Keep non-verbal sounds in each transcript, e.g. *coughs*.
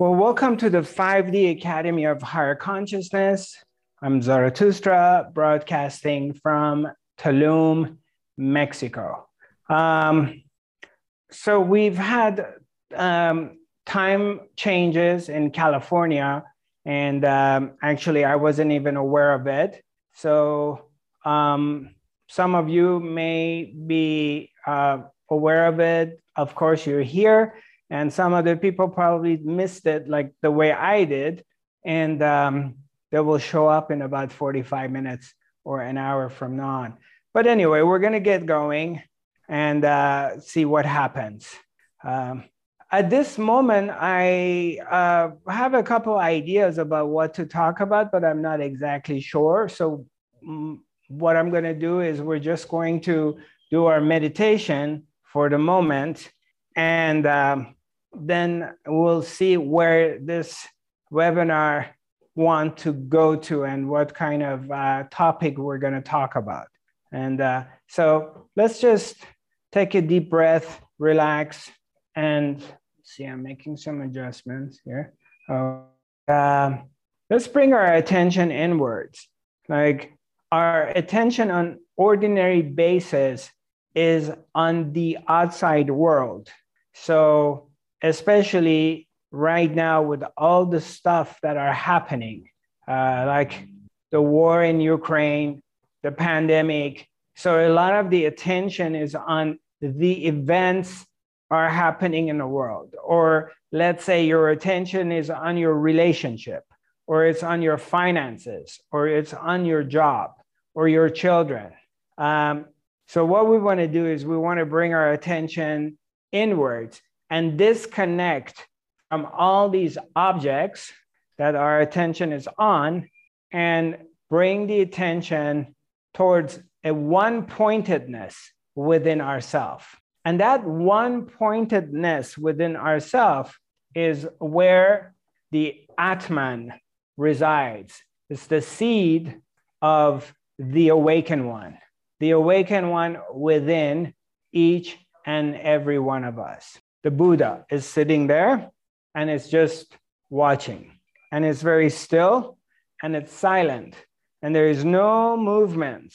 Well, welcome to the 5D Academy of Higher Consciousness. I'm Zarathustra, broadcasting from Tulum, Mexico. Um, so we've had um, time changes in California, and um, actually, I wasn't even aware of it. So um, some of you may be uh, aware of it. Of course, you're here and some other people probably missed it like the way I did, and um, they will show up in about 45 minutes or an hour from now on. But anyway, we're going to get going and uh, see what happens. Um, at this moment, I uh, have a couple ideas about what to talk about, but I'm not exactly sure. So, um, what I'm going to do is we're just going to do our meditation for the moment. And um, then we'll see where this webinar want to go to and what kind of uh, topic we're going to talk about. And uh, so let's just take a deep breath, relax, and see, I'm making some adjustments here. Uh, let's bring our attention inwards. Like our attention on ordinary basis is on the outside world. So especially right now with all the stuff that are happening, uh, like the war in Ukraine, the pandemic. So a lot of the attention is on the events are happening in the world. Or let's say your attention is on your relationship, or it's on your finances, or it's on your job, or your children. Um, so what we want to do is we want to bring our attention inwards and disconnect from all these objects that our attention is on and bring the attention towards a one pointedness within ourself. And that one pointedness within ourself is where the Atman resides. It's the seed of the awakened one, the awakened one within each and every one of us the Buddha is sitting there and it's just watching. And it's very still and it's silent. And there is no movement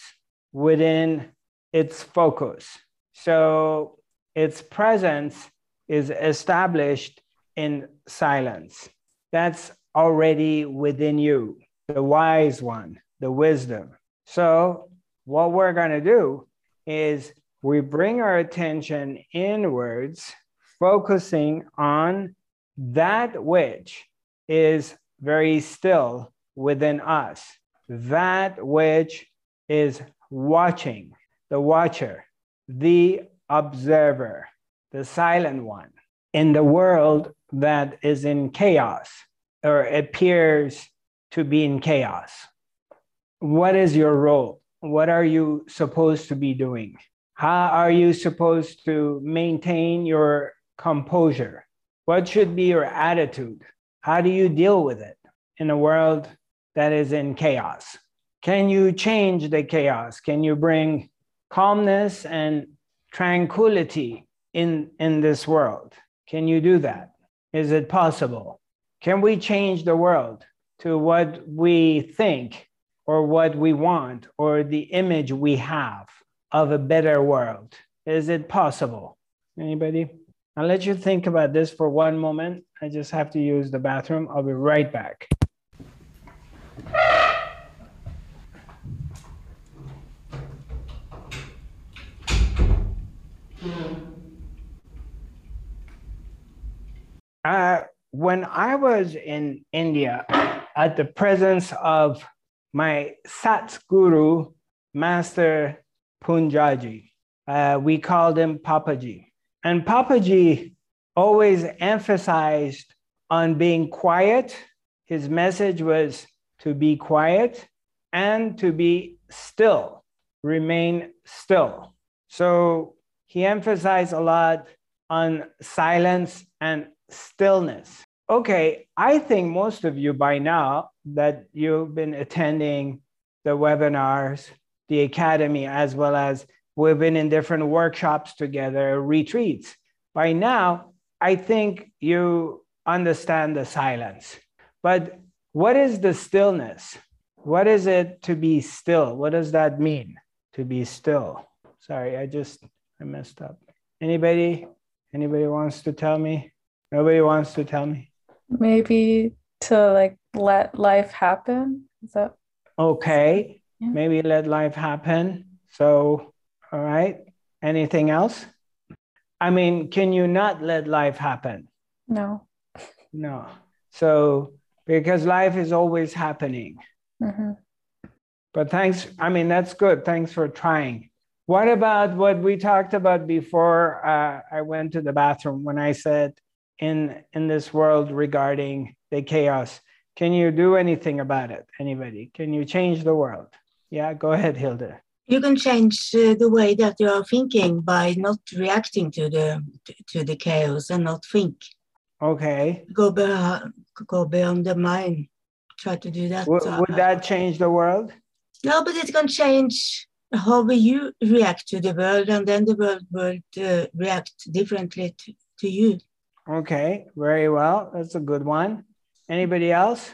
within its focus. So its presence is established in silence. That's already within you, the wise one, the wisdom. So, what we're going to do is we bring our attention inwards focusing on that which is very still within us, that which is watching, the watcher, the observer, the silent one in the world that is in chaos or appears to be in chaos. What is your role? What are you supposed to be doing? How are you supposed to maintain your composure? What should be your attitude? How do you deal with it in a world that is in chaos? Can you change the chaos? Can you bring calmness and tranquility in, in this world? Can you do that? Is it possible? Can we change the world to what we think or what we want or the image we have of a better world? Is it possible? Anybody? I'll let you think about this for one moment. I just have to use the bathroom. I'll be right back. Uh, when I was in India, at the presence of my Sat Guru, Master Poonjaji, uh, we called him Papaji. And Papaji always emphasized on being quiet. His message was to be quiet and to be still, remain still. So he emphasized a lot on silence and stillness. Okay, I think most of you by now that you've been attending the webinars, the academy, as well as We've been in different workshops together, retreats. By now, I think you understand the silence. But what is the stillness? What is it to be still? What does that mean to be still? Sorry, I just I messed up. Anybody? Anybody wants to tell me? Nobody wants to tell me. Maybe to like let life happen. Is that okay? Yeah. Maybe let life happen. So, all right. Anything else? I mean, can you not let life happen? No. No. So, because life is always happening. Mm-hmm. But thanks. I mean, that's good. Thanks for trying. What about what we talked about before uh, I went to the bathroom when I said in in this world regarding the chaos? Can you do anything about it? Anybody? Can you change the world? Yeah, go ahead, Hilda. You can change uh, the way that you are thinking by not reacting to the to the chaos and not think. Okay. Go beyond, go beyond the mind. Try to do that. W- would that change the world? No, but it can change how you react to the world, and then the world will uh, react differently to, to you. Okay, very well. That's a good one. Anybody else?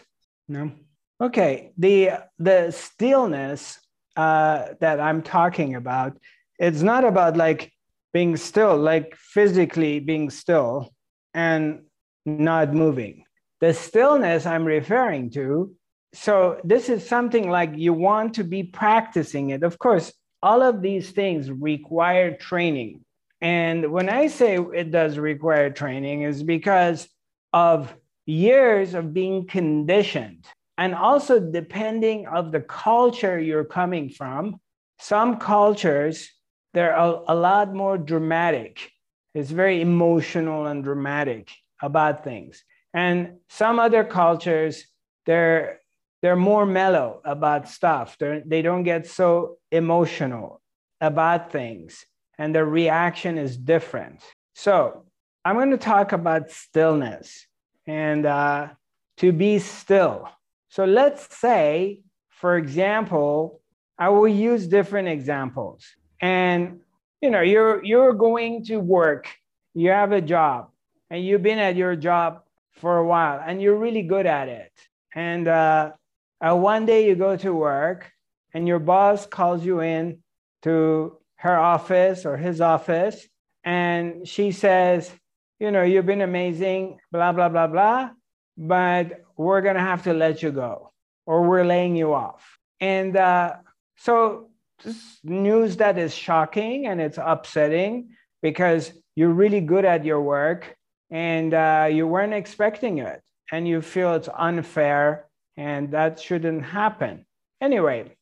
No. Okay. The the stillness uh, that I'm talking about, it's not about like being still, like physically being still and not moving. The stillness I'm referring to, so this is something like you want to be practicing it. Of course, all of these things require training. And when I say it does require training, is because of years of being conditioned and also depending of the culture you're coming from some cultures they're a, a lot more dramatic. It's very emotional and dramatic about things. And some other cultures they're they're more mellow about stuff. They're, they don't get so emotional about things and the reaction is different. So i'm going to talk about stillness. And uh, to be still. So let's say, for example, I will use different examples. And you know, you're you're going to work, you have a job, and you've been at your job for a while, and you're really good at it. And uh, uh, one day you go to work, and your boss calls you in to her office or his office, and she says, you know, you've been amazing, blah, blah, blah, blah, but we're going to have to let you go or we're laying you off. And uh, so, news that is shocking and it's upsetting because you're really good at your work and uh, you weren't expecting it and you feel it's unfair and that shouldn't happen. Anyway,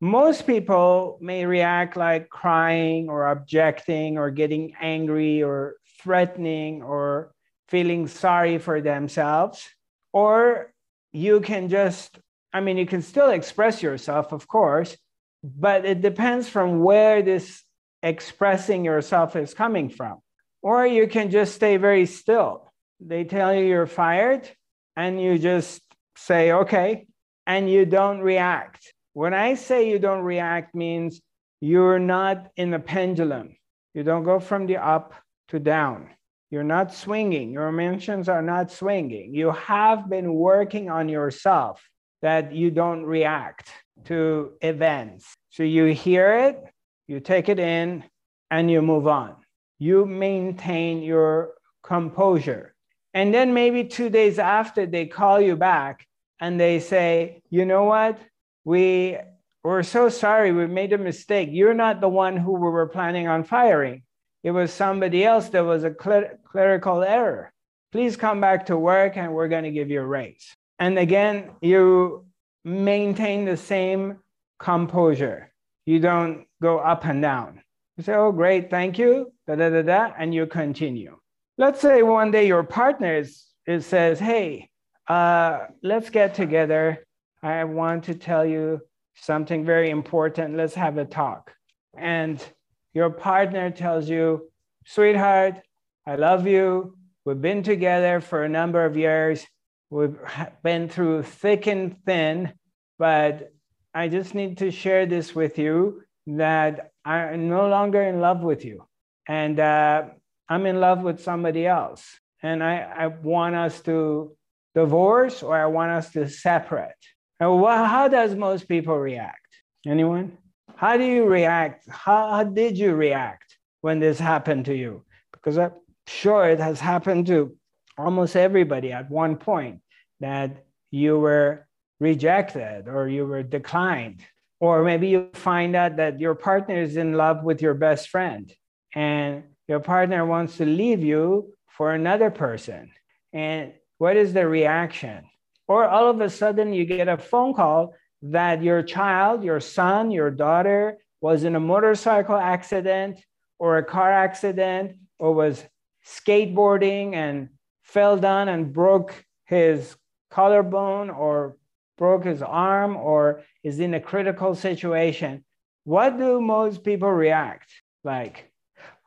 most people may react like crying or objecting or getting angry or threatening or feeling sorry for themselves. Or you can just, I mean, you can still express yourself, of course, but it depends from where this expressing yourself is coming from. Or you can just stay very still. They tell you you're fired, and you just say, okay, and you don't react. When I say you don't react, means you're not in a pendulum. You don't go from the up to down. You're not swinging. Your emotions are not swinging. You have been working on yourself that you don't react to events. So you hear it, you take it in, and you move on. You maintain your composure. And then maybe two days after, they call you back and they say, you know what? We we're so sorry, we made a mistake. You're not the one who we were planning on firing. It was somebody else that was a cler- clerical error. Please come back to work and we're going to give you a raise. And again, you maintain the same composure. You don't go up and down. You say, oh, great, thank you, da da da da, and you continue. Let's say one day your partner is, is says, hey, uh, let's get together. I want to tell you something very important. Let's have a talk. And your partner tells you, sweetheart, I love you. We've been together for a number of years. We've been through thick and thin, but I just need to share this with you that I'm no longer in love with you. And uh, I'm in love with somebody else. and I, I want us to divorce or I want us to separate. Well, how does most people react? Anyone? How do you react? How, how did you react when this happened to you? Because I'm sure it has happened to almost everybody at one point that you were rejected or you were declined. Or maybe you find out that your partner is in love with your best friend and your partner wants to leave you for another person. And what is the reaction? Or all of a sudden you get a phone call that your child, your son, your daughter was in a motorcycle accident or a car accident or was skateboarding and fell down and broke his collarbone or broke his arm or is in a critical situation, what do most people react? Like,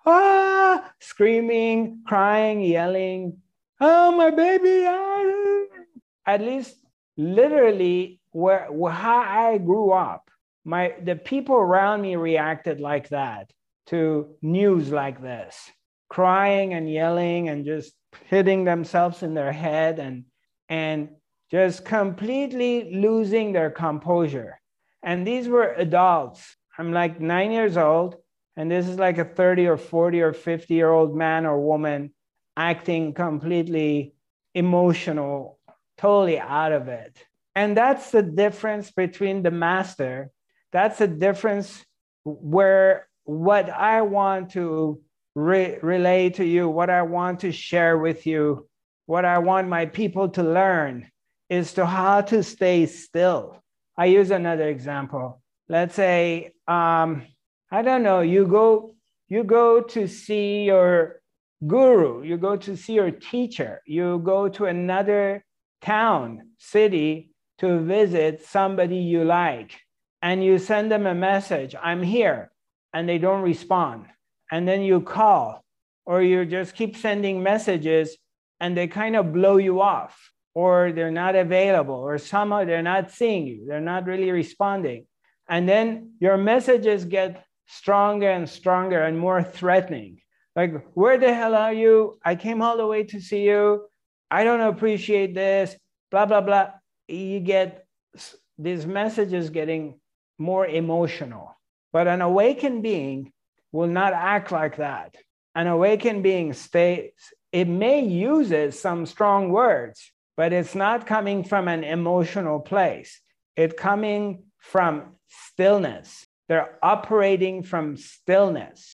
ah, screaming, crying, yelling, oh, my baby. Ah. At least literally where, where how I grew up, my the people around me reacted like that to news like this, crying and yelling and just hitting themselves in their head and and just completely losing their composure. And these were adults. I'm like nine years old, and this is like a 30 or 40 or 50 year old man or woman acting completely emotional, totally out of it. And that's the difference between the master. That's the difference where what I want to re- relay to you, what I want to share with you, what I want my people to learn is to how to stay still. I use another example. Let's say, um, I don't know, you go, you go to see your guru, you go to see your teacher, you go to another town, city to visit somebody you like, and you send them a message, I'm here, and they don't respond. And then you call, or you just keep sending messages and they kind of blow you off, or they're not available, or somehow they're not seeing you, they're not really responding. And then your messages get stronger and stronger and more threatening. Like, where the hell are you? I came all the way to see you. I don't appreciate this, blah, blah, blah. You get these messages getting more emotional. But an awakened being will not act like that. An awakened being stays, it may use some strong words, but it's not coming from an emotional place. It's coming from stillness. They're operating from stillness.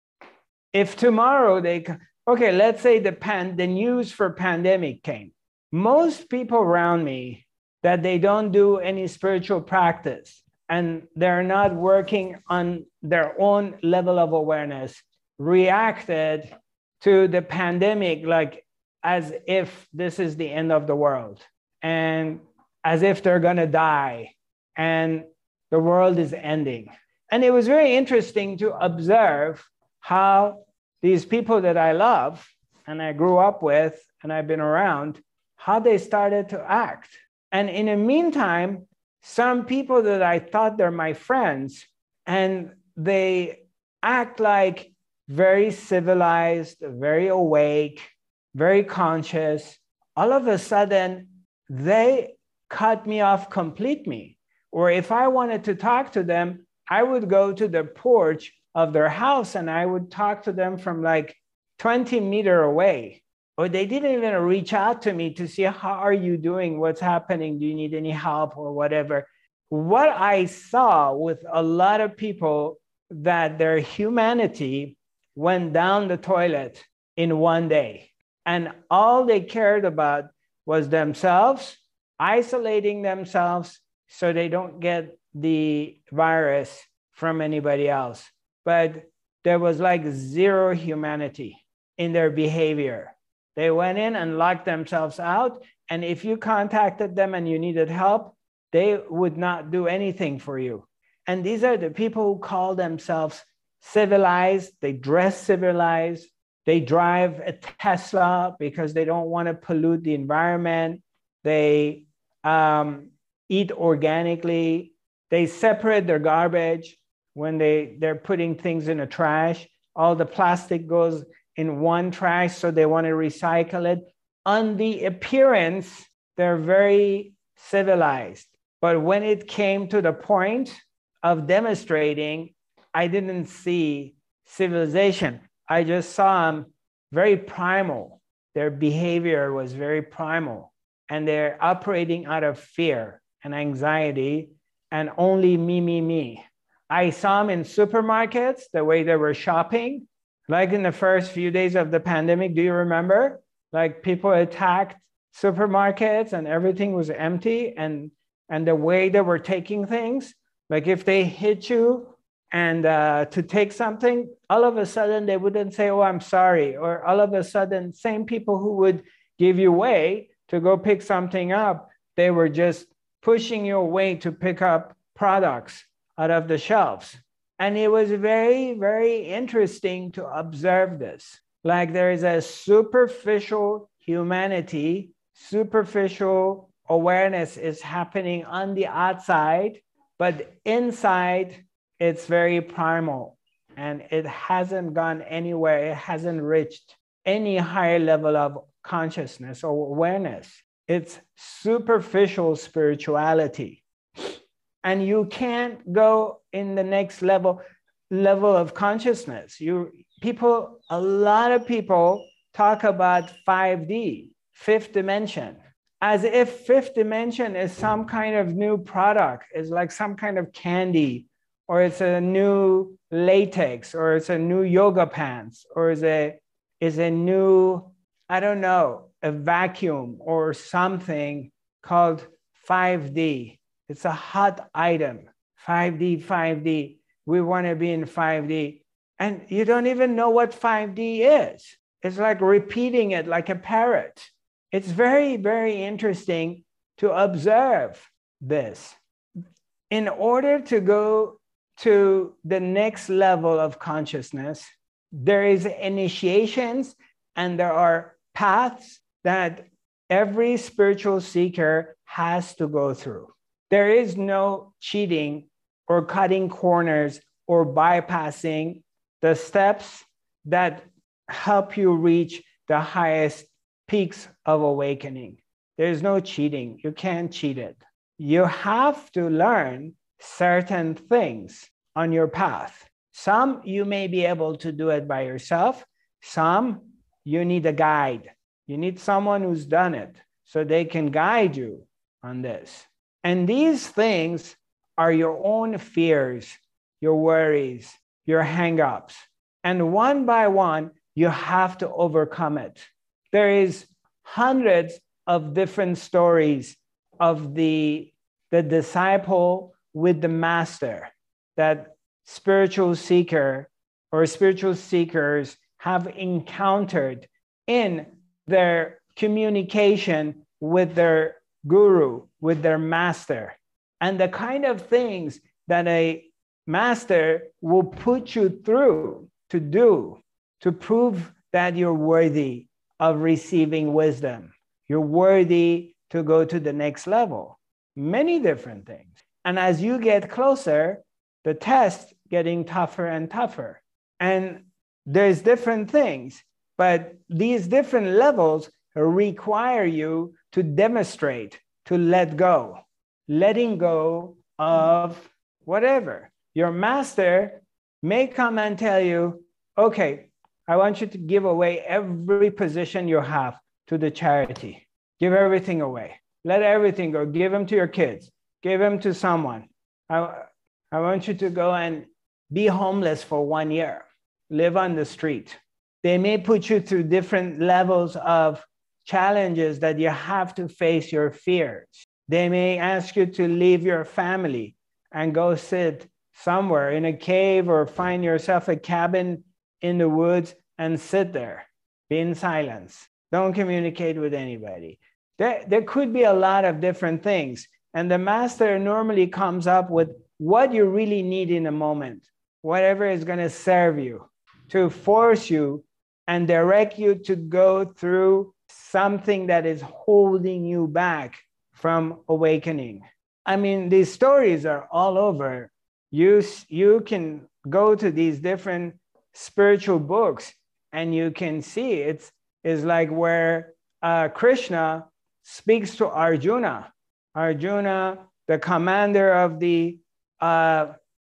If tomorrow they, okay, let's say the, pan, the news for pandemic came. Most people around me that they don't do any spiritual practice and they're not working on their own level of awareness reacted to the pandemic like as if this is the end of the world and as if they're going to die and the world is ending. And it was very interesting to observe how these people that I love and I grew up with and I've been around, how they started to act. And in the meantime, some people that I thought they're my friends, and they act like very civilized, very awake, very conscious. All of a sudden, they cut me off completely. Or if I wanted to talk to them, I would go to the porch of their house and I would talk to them from like 20 meter away. Or they didn't even reach out to me to see how are you doing, what's happening, do you need any help or whatever. What I saw with a lot of people that their humanity went down the toilet in one day. And all they cared about was themselves, isolating themselves so they don't get the virus from anybody else. But there was like zero humanity in their behavior. They went in and locked themselves out. And if you contacted them and you needed help, they would not do anything for you. And these are the people who call themselves civilized, they dress civilized, they drive a Tesla because they don't want to pollute the environment. They um, eat organically. They separate their garbage when they, they're putting things in a trash. All the plastic goes in one trash, so they want to recycle it. on the appearance, they're very civilized. But when it came to the point of demonstrating, I didn't see civilization. I just saw them very primal. Their behavior was very primal, and they're operating out of fear and anxiety and only me, me, me. I saw them in supermarkets, the way they were shopping, like in the first few days of the pandemic. Do you remember? Like people attacked supermarkets and everything was empty, and and the way they were taking things, like if they hit you and uh, to take something, all of a sudden they wouldn't say, "Oh, I'm sorry," or all of a sudden, same people who would give you way to go pick something up, they were just pushing you away to pick up products out of the shelves. And it was very, very interesting to observe this. Like there is a superficial humanity, superficial awareness is happening on the outside, but inside it's very primal and it hasn't gone anywhere. It hasn't reached any higher level of consciousness or awareness. It's superficial spirituality. And you can't go in the next level level of consciousness. You people, a lot of people talk about 5D, fifth dimension, as if fifth dimension is some kind of new product, is like some kind of candy, or it's a new latex, or it's a new yoga pants, or is a is a new, I don't know, a vacuum or something called 5D. It's a hot item. 5D, 5D. We want to be in 5D. And you don't even know what 5D is. It's like repeating it like a parrot. It's very, very interesting to observe this. In order to go to the next level of consciousness, there is initiations and there are paths that every spiritual seeker has to go through. There is no cheating or cutting corners or bypassing the steps that help you reach the highest peaks of awakening. There's no cheating. You can't cheat it. You have to learn certain things on your path. Some you may be able to do it by yourself, some you need a guide. You need someone who's done it so they can guide you on this. And these things are your own fears, your worries, your hangups. And one by one, you have to overcome it. There is hundreds of different stories of the, the disciple with the master that spiritual seeker or spiritual seekers have encountered in their communication with their guru, with their master, and the kind of things that a master will put you through to do to prove that you're worthy of receiving wisdom. You're worthy to go to the next level. Many different things. And as you get closer, the test getting tougher and tougher. And there's different things. But these different levels require you to demonstrate, to let go, letting go of whatever. Your master may come and tell you, okay, I want you to give away every position you have to the charity. Give everything away. Let everything go. Give them to your kids. Give them to someone. I, I want you to go and be homeless for one year, live on the street. They may put you through different levels of challenges that you have to face your fears. They may ask you to leave your family and go sit somewhere in a cave or find yourself a cabin in the woods and sit there, be in silence. Don't communicate with anybody. There, there could be a lot of different things. And the master normally comes up with what you really need in a moment, whatever is going to serve you to force you and direct you to go through something that is holding you back from awakening. I mean, these stories are all over. You, you can go to these different spiritual books and you can see it's, it's like where uh, Krishna speaks to Arjuna. Arjuna, the commander of the, uh,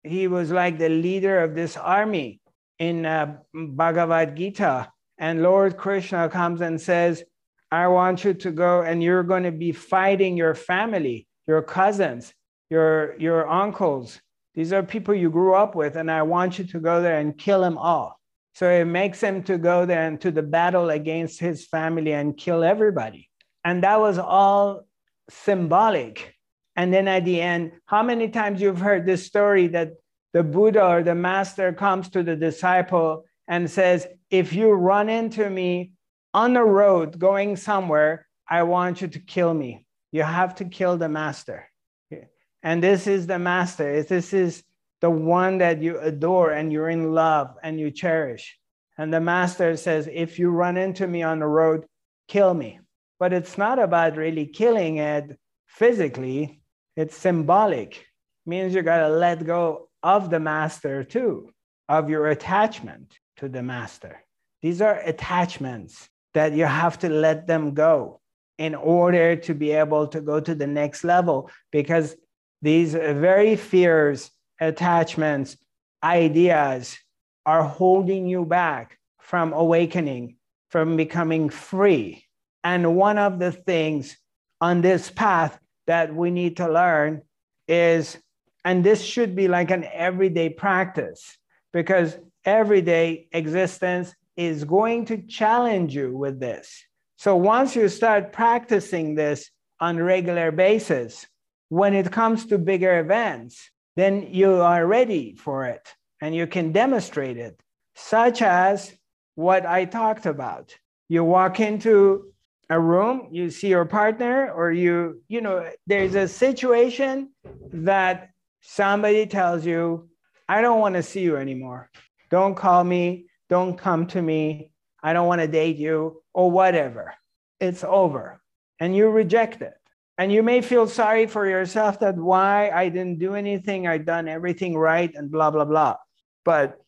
he was like the leader of this army in uh, Bhagavad Gita. And Lord Krishna comes and says, I want you to go and you're going to be fighting your family, your cousins, your, your uncles. These are people you grew up with, and I want you to go there and kill them all. So it makes him to go there and to the battle against his family and kill everybody. And that was all symbolic. And then at the end, how many times you've heard this story that the Buddha or the master comes to the disciple and says, If you run into me on the road going somewhere, I want you to kill me. You have to kill the master. And this is the master. This is the one that you adore and you're in love and you cherish. And the master says, If you run into me on the road, kill me. But it's not about really killing it physically, it's symbolic. It means you got to let go of the master too, of your attachment to the master. These are attachments that you have to let them go in order to be able to go to the next level because these very fears attachments, ideas are holding you back from awakening, from becoming free. And one of the things on this path that we need to learn is, and this should be like an everyday practice, because everyday existence is going to challenge you with this. So once you start practicing this on regular basis, when it comes to bigger events, then you are ready for it and you can demonstrate it, such as what I talked about. You walk into a room, you see your partner, or you, you know, there's a situation that somebody tells you, I don't want to see you anymore. Don't call me. Don't come to me. I don't want to date you, or whatever. It's over. And you reject it. And you may feel sorry for yourself that why I didn't do anything, I done everything right, and blah, blah, blah. But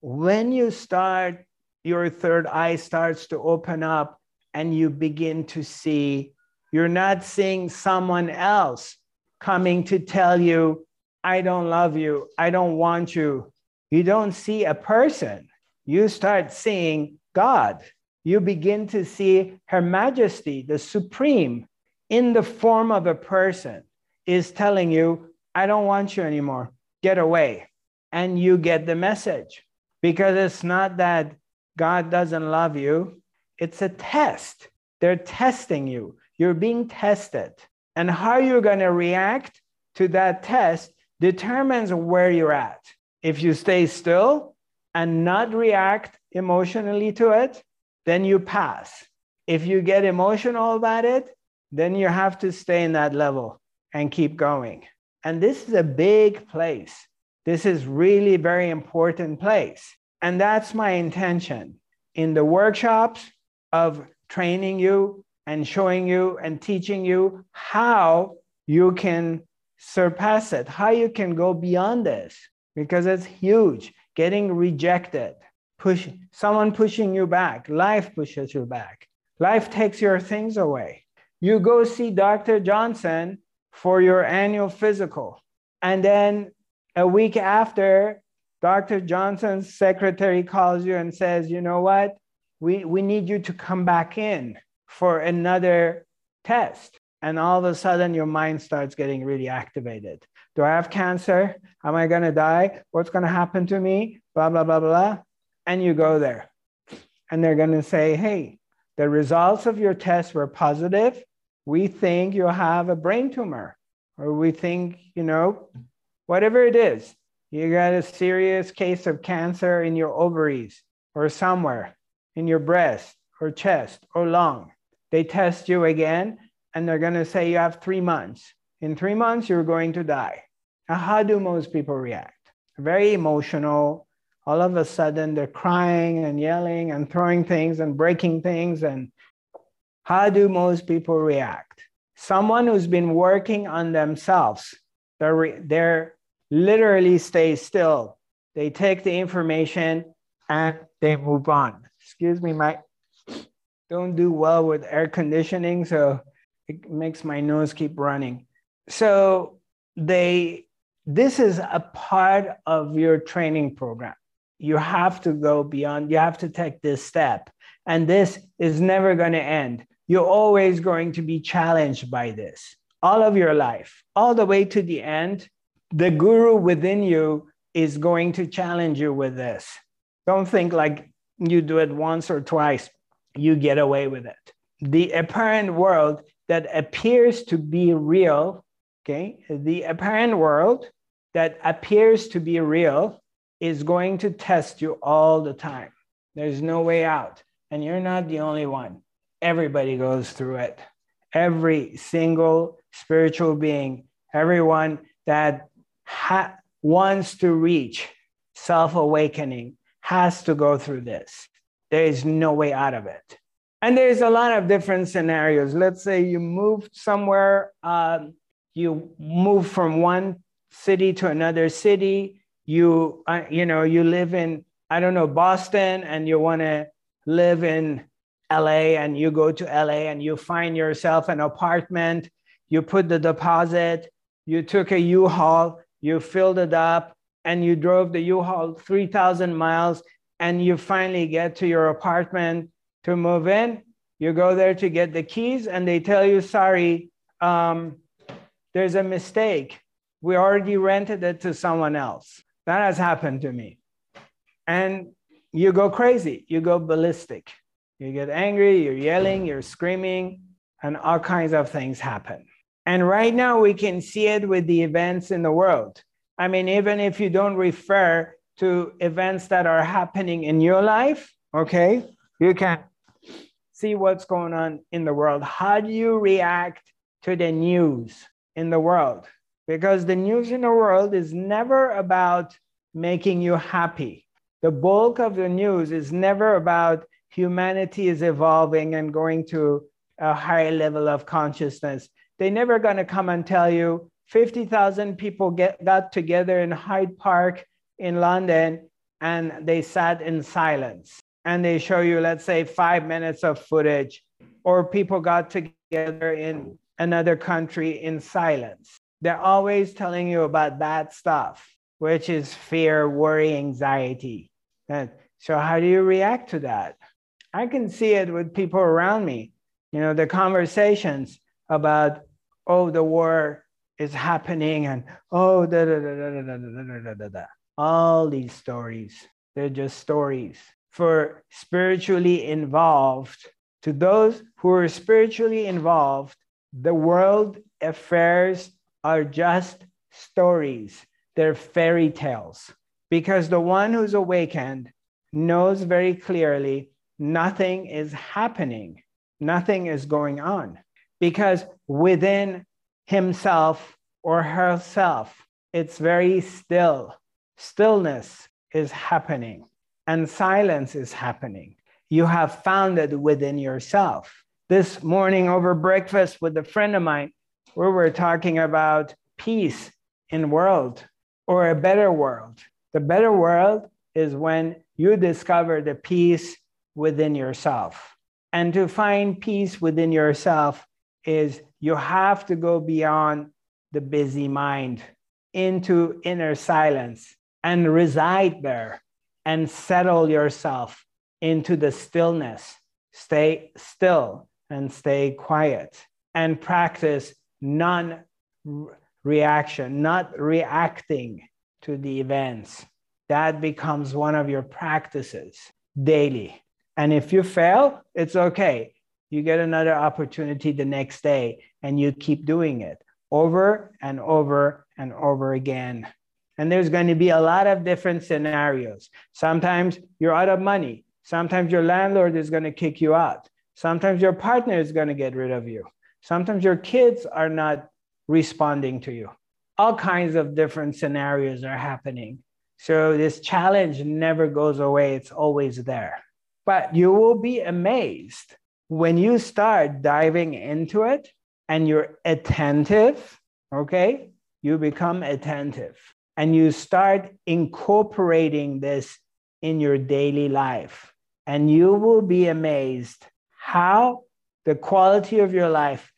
when you start, your third eye starts to open up and you begin to see, you're not seeing someone else coming to tell you, I don't love you, I don't want you. You don't see a person, you start seeing God. You begin to see Her Majesty, the Supreme, in the form of a person is telling you, I don't want you anymore, get away. And you get the message because it's not that God doesn't love you, it's a test. They're testing you, you're being tested. And how you're going to react to that test determines where you're at. If you stay still and not react emotionally to it, then you pass. If you get emotional about it, then you have to stay in that level and keep going. And this is a big place. This is really very important place. And that's my intention in the workshops of training you and showing you and teaching you how you can surpass it, how you can go beyond this, because it's huge. Getting rejected, push someone pushing you back, life pushes you back. Life takes your things away you go see Dr. Johnson for your annual physical. And then a week after, Dr. Johnson's secretary calls you and says, you know what? We, we need you to come back in for another test. And all of a sudden, your mind starts getting really activated. Do I have cancer? Am I going to die? What's going to happen to me? Blah, blah, blah, blah. And you go there. And they're going to say, hey, the results of your test were positive we think you have a brain tumor, or we think, you know, whatever it is, you got a serious case of cancer in your ovaries or somewhere in your breast or chest or lung. They test you again and they're going to say you have three months. In three months, you're going to die. Now, how do most people react? Very emotional. All of a sudden, they're crying and yelling and throwing things and breaking things and how do most people react? Someone who's been working on themselves, they're, they're literally stay still. They take the information and they move on. Excuse me, my don't do well with air conditioning, so it makes my nose keep running. So they this is a part of your training program. You have to go beyond, you have to take this step. And this is never going to end. You're always going to be challenged by this all of your life, all the way to the end. The guru within you is going to challenge you with this. Don't think like you do it once or twice, you get away with it. The apparent world that appears to be real, okay, the apparent world that appears to be real is going to test you all the time. There's no way out. And you're not the only one. Everybody goes through it. Every single spiritual being, everyone that ha- wants to reach self awakening has to go through this. There is no way out of it. And there's a lot of different scenarios. Let's say you moved somewhere, um, you move from one city to another city. You, uh, you know, you live in, I don't know, Boston and you want to live in LA and you go to LA and you find yourself an apartment. You put the deposit, you took a U-Haul, you filled it up, and you drove the U-Haul 3,000 miles, and you finally get to your apartment to move in. You go there to get the keys, and they tell you, sorry, um, there's a mistake we already rented it to someone else. That has happened to me. And you go crazy, you go ballistic. You get angry, you're yelling, you're screaming, and all kinds of things happen. And right now, we can see it with the events in the world. I mean, even if you don't refer to events that are happening in your life, okay, you can see what's going on in the world. How do you react to the news in the world? because the news in the world is never about making you happy. The bulk of the news is never about humanity is evolving and going to a higher level of consciousness. They're never going to come and tell you 50,000 people get, got together in Hyde Park in London and they sat in silence. And they show you, let's say, five minutes of footage, or people got together in another country in silence they're always telling you about bad stuff, which is fear, worry, anxiety. And so, how do you react to that? I can see it with people around me. You know, the conversations about, oh, the war is happening and oh, da da da da da da da da da. All these stories, they're just stories. For spiritually involved, to those who are spiritually involved, the world affairs are just stories, they're fairy tales. Because the one who's awakened knows very clearly nothing is happening, nothing is going on. Because within himself or herself, it's very still. Stillness is happening and silence is happening. You have found it within yourself. This morning over breakfast with a friend of mine, where we're talking about peace in world or a better world. The better world is when you discover the peace within yourself. And to find peace within yourself is you have to go beyond the busy mind into inner silence and reside there and settle yourself into the stillness. Stay still and stay quiet and practice non reaction, not reacting to the events. That becomes one of your practices daily. And if you fail, it's okay. You get another opportunity the next day and you keep doing it over and over and over again. And there's going to be a lot of different scenarios. Sometimes you're out of money. Sometimes your landlord is going to kick you out. Sometimes your partner is going to get rid of you. Sometimes your kids are not responding to you. All kinds of different scenarios are happening. So this challenge never goes away, it's always there. But you will be amazed when you start diving into it and you're attentive, okay? You become attentive and you start incorporating this in your daily life. And you will be amazed how the quality of your life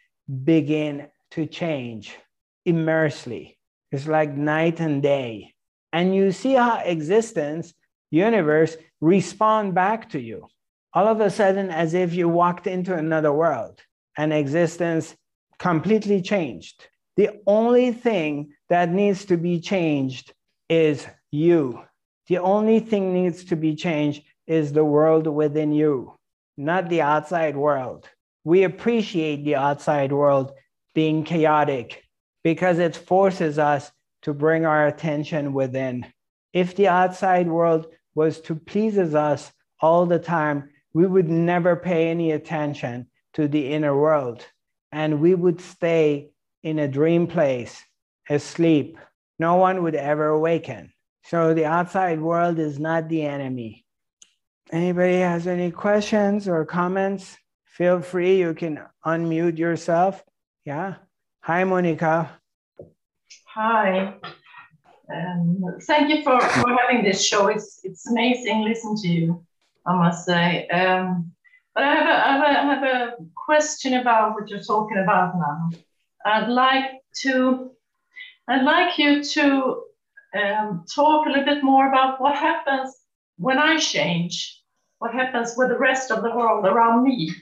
begin to change immersely. It's like night and day. And you see how existence, universe respond back to you. All of a sudden, as if you walked into another world and existence completely changed. The only thing that needs to be changed is you. The only thing needs to be changed is the world within you, not the outside world. We appreciate the outside world being chaotic because it forces us to bring our attention within. If the outside world was to pleases us all the time, we would never pay any attention to the inner world and we would stay in a dream place, asleep. No one would ever awaken. So the outside world is not the enemy. Anybody has any questions or comments? Feel free, you can unmute yourself. Yeah. Hi, Monica. Hi. Um, thank you for, for having this show. It's, it's amazing listen to you, I must say. Um, but I have, a, I, have a, question about what you're talking about now. I'd like to, I'd like you to um, talk a little bit more about what happens when I change. What happens with the rest of the world around me,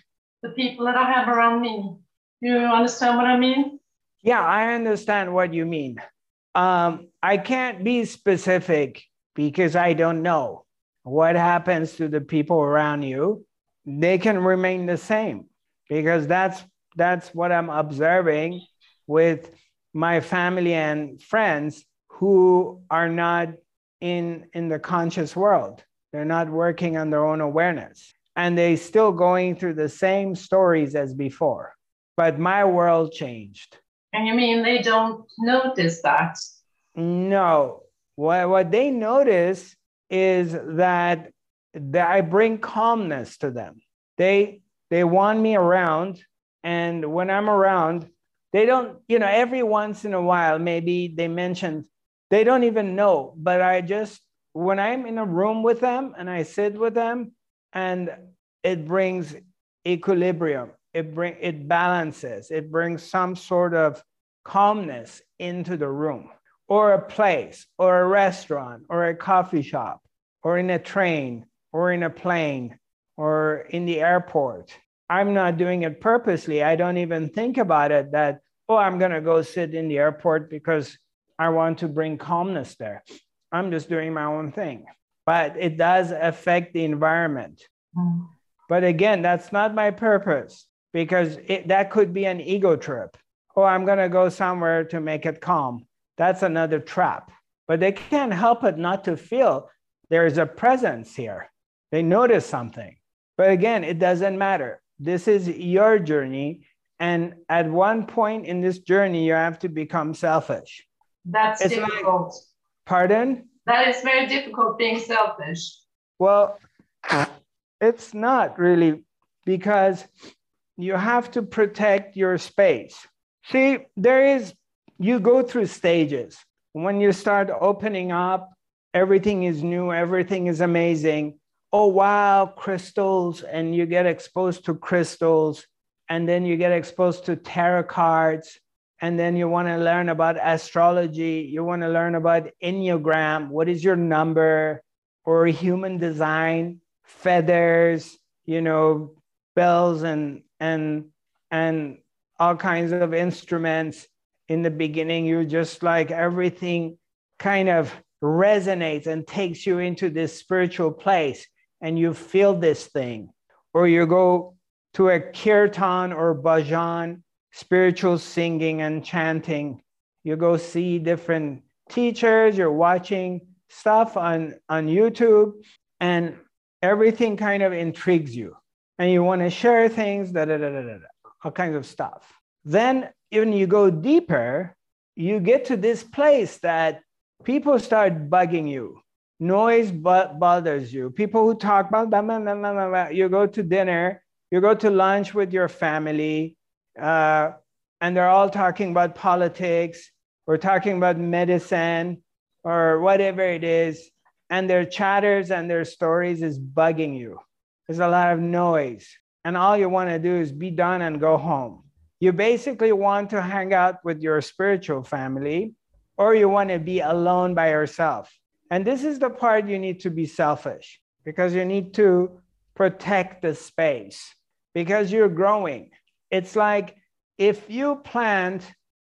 the people that I have around me. You understand what I mean? Yeah, I understand what you mean. Um, I can't be specific because I don't know what happens to the people around you. They can remain the same because that's that's what I'm observing with my family and friends who are not in in the conscious world. They're not working on their own awareness and they still going through the same stories as before. But my world changed. And you mean they don't notice that? No. What, what they notice is that, that I bring calmness to them. They they want me around, and when I'm around, they don't, you know, every once in a while, maybe they mentioned, they don't even know, but I just, when I'm in a room with them and I sit with them, and it brings equilibrium, it bring it balances, it brings some sort of calmness into the room or a place or a restaurant or a coffee shop or in a train or in a plane or in the airport. I'm not doing it purposely. I don't even think about it that, oh, I'm going to go sit in the airport because I want to bring calmness there. I'm just doing my own thing. But it does affect the environment. Mm. But again, that's not my purpose because it, that could be an ego trip. Oh, I'm going to go somewhere to make it calm. That's another trap. But they can't help it not to feel there is a presence here. They notice something. But again, it doesn't matter. This is your journey. And at one point in this journey, you have to become selfish. That's it's difficult. Like, pardon? That is very difficult being selfish. Well, it's not really because you have to protect your space. See, there is, you go through stages. When you start opening up, everything is new, everything is amazing. Oh, wow, crystals, and you get exposed to crystals, and then you get exposed to tarot cards, and then you want to learn about astrology, you want to learn about Enneagram, what is your number, or human design, feathers, you know, bells and and and all kinds of instruments. In the beginning, you're just like everything kind of resonates and takes you into this spiritual place and you feel this thing. Or you go to a kirtan or bhajan, spiritual singing and chanting. You go see different teachers, you're watching stuff on, on YouTube, and everything kind of intrigues you. And you want to share things, da, da, da, da, da, all kinds of stuff. Then, when you go deeper, you get to this place that people start bugging you. Noise but bothers you. People who talk about you go to dinner, you go to lunch with your family, uh, and they're all talking about politics or talking about medicine or whatever it is, and their chatters and their stories is bugging you. There's a lot of noise. and all you want to do is be done and go home. You basically want to hang out with your spiritual family, or you want to be alone by yourself. And this is the part you need to be selfish because you need to protect the space because you're growing. It's like if you plant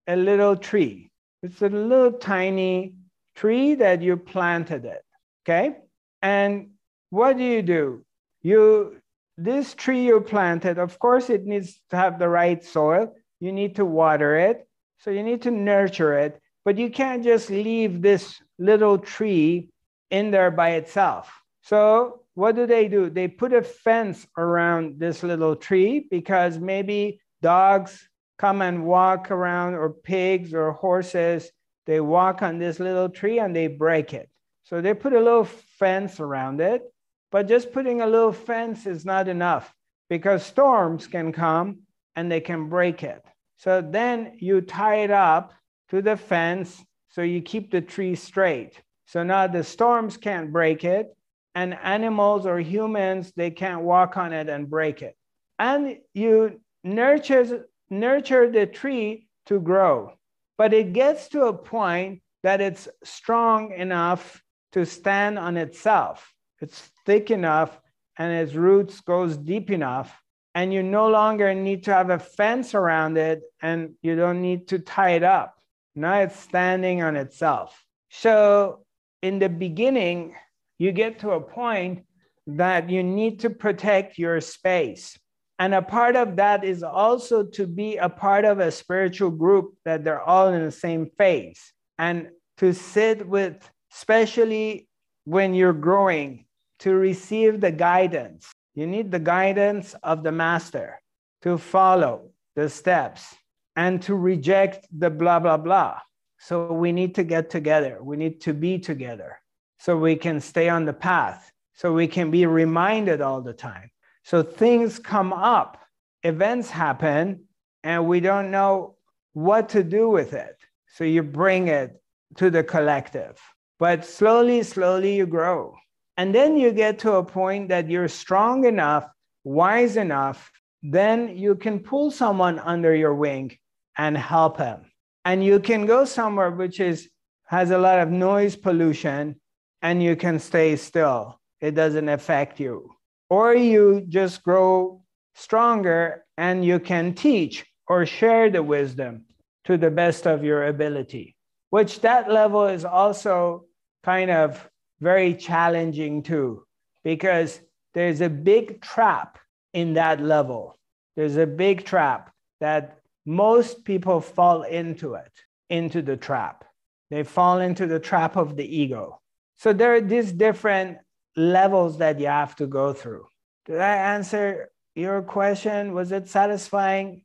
a little tree, it's a little tiny tree that you planted it, okay? And what do you do? You this tree you planted, of course, it needs to have the right soil. You need to water it. So you need to nurture it, but you can't just leave this little tree in there by itself. So what do they do? They put a fence around this little tree because maybe dogs come and walk around, or pigs or horses. They walk on this little tree and they break it. So they put a little fence around it. But just putting a little fence is not enough because storms can come and they can break it. So then you tie it up to the fence so you keep the tree straight. So now the storms can't break it and animals or humans they can't walk on it and break it. And you nurture nurture the tree to grow. But it gets to a point that it's strong enough to stand on itself. It's thick enough and its roots goes deep enough and you no longer need to have a fence around it and you don't need to tie it up. Now it's standing on itself. So in the beginning you get to a point that you need to protect your space. And a part of that is also to be a part of a spiritual group that they're all in the same phase and to sit with, especially when you're growing, to receive the guidance. You need the guidance of the master to follow the steps and to reject the blah, blah, blah. So we need to get together. We need to be together so we can stay on the path, so we can be reminded all the time. So things come up, events happen, and we don't know what to do with it. So you bring it to the collective. But slowly, slowly you grow. And then you get to a point that you're strong enough, wise enough, then you can pull someone under your wing and help him. And you can go somewhere which is has a lot of noise pollution and you can stay still. It doesn't affect you. Or you just grow stronger and you can teach or share the wisdom to the best of your ability, which that level is also kind of very challenging too, because there's a big trap in that level. There's a big trap that most people fall into it, into the trap. They fall into the trap of the ego. So there are these different levels that you have to go through. Did I answer your question? Was it satisfying?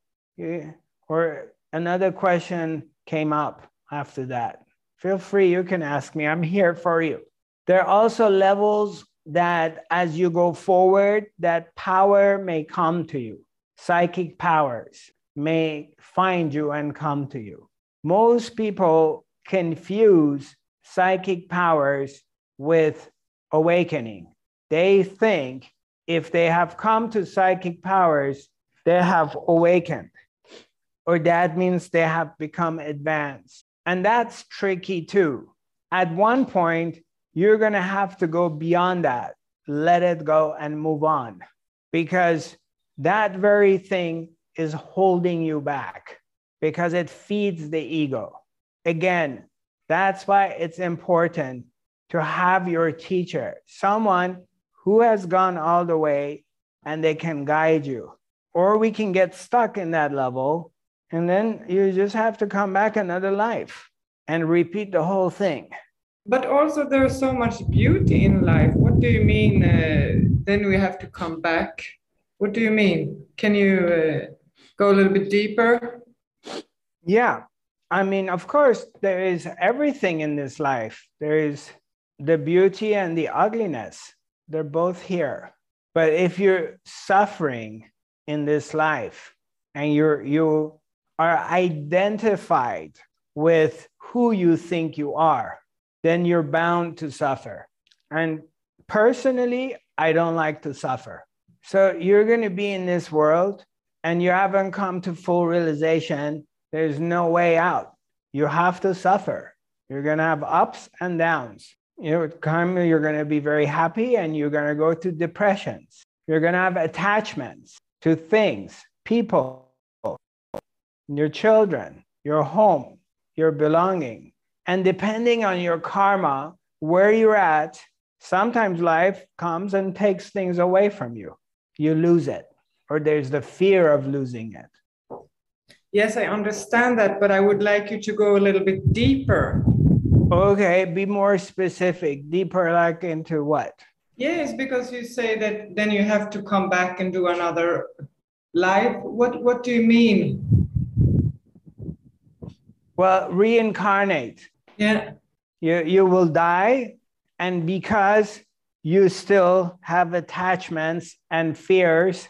Or another question came up after that? Feel free, you can ask me. I'm here for you. There are also levels that as you go forward, that power may come to you. Psychic powers may find you and come to you. Most people confuse psychic powers with awakening. They think if they have come to psychic powers, they have awakened, or that means they have become advanced. And that's tricky too. At one point, you're going to have to go beyond that, let it go and move on, because that very thing is holding you back because it feeds the ego. Again, that's why it's important to have your teacher, someone who has gone all the way and they can guide you. Or we can get stuck in that level and then you just have to come back another life and repeat the whole thing. But also, there's so much beauty in life. What do you mean? Uh, then we have to come back. What do you mean? Can you uh, go a little bit deeper? Yeah. I mean, of course, there is everything in this life. There is the beauty and the ugliness, they're both here. But if you're suffering in this life and you're, you are identified with who you think you are, then you're bound to suffer. And personally, I don't like to suffer. So you're going to be in this world and you haven't come to full realization. There's no way out. You have to suffer. You're going to have ups and downs. You know, come, you're going to be very happy and you're going to go through depressions. You're going to have attachments to things, people, your children, your home, your belonging. And depending on your karma, where you're at, sometimes life comes and takes things away from you. You lose it, or there's the fear of losing it. Yes, I understand that, but I would like you to go a little bit deeper. Okay, be more specific, deeper, like into what? Yes, because you say that then you have to come back and do another life. What What do you mean? Well, reincarnate. Yeah. You, you will die, and because you still have attachments and fears,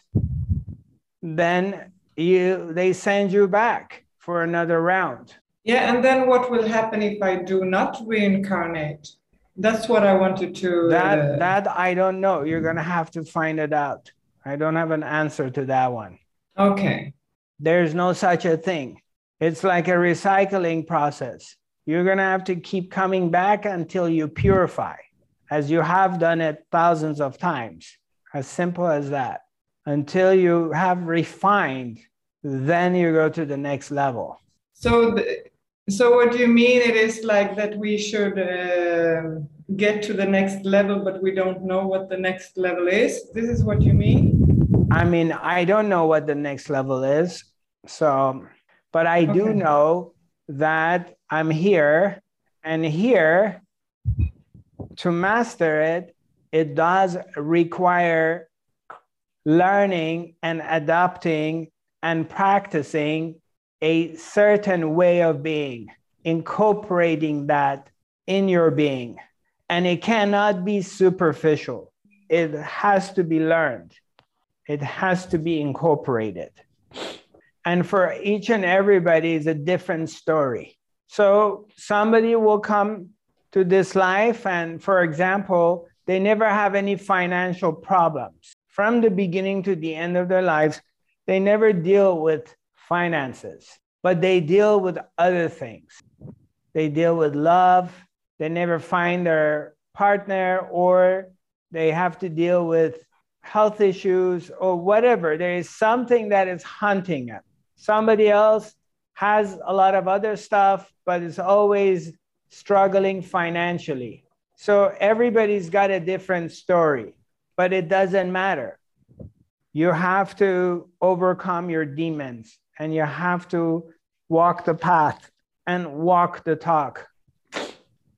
then you they send you back for another round. Yeah, and then what will happen if I do not reincarnate? That's what I wanted to. That uh, that I don't know. You're gonna have to find it out. I don't have an answer to that one. Okay. There's no such a thing. It's like a recycling process. You're gonna have to keep coming back until you purify, as you have done it thousands of times. As simple as that. Until you have refined, then you go to the next level. So, the, so what do you mean? It is like that we should uh, get to the next level, but we don't know what the next level is. This is what you mean? I mean, I don't know what the next level is. So, but I do know that I'm here, and here to master it, it does require learning and adapting and practicing a certain way of being, incorporating that in your being. And it cannot be superficial, it has to be learned it has to be incorporated. And for each and everybody is a different story. So somebody will come to this life, and for example, they never have any financial problems. From the beginning to the end of their lives, they never deal with finances, but they deal with other things. They deal with love, they never find their partner, or they have to deal with health issues or whatever. There is something that is hunting them. Somebody else has a lot of other stuff, but is always struggling financially. So everybody's got a different story, but it doesn't matter. You have to overcome your demons and you have to walk the path and walk the talk.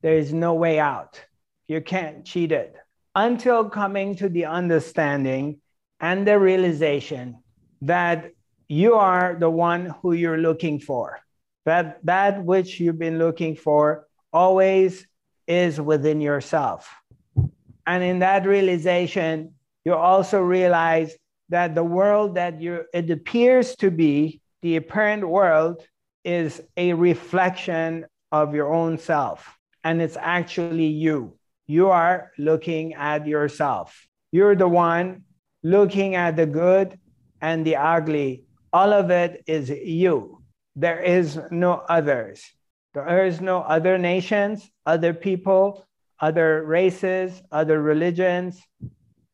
There is no way out. You can't cheat it until coming to the understanding and the realization that you are the one who you're looking for. That that which you've been looking for always is within yourself. And in that realization, you also realize that the world that you it appears to be, the apparent world, is a reflection of your own self. And it's actually you you are looking at yourself. You're the one looking at the good and the ugly. All of it is you. There is no others. There is no other nations, other people, other races, other religions,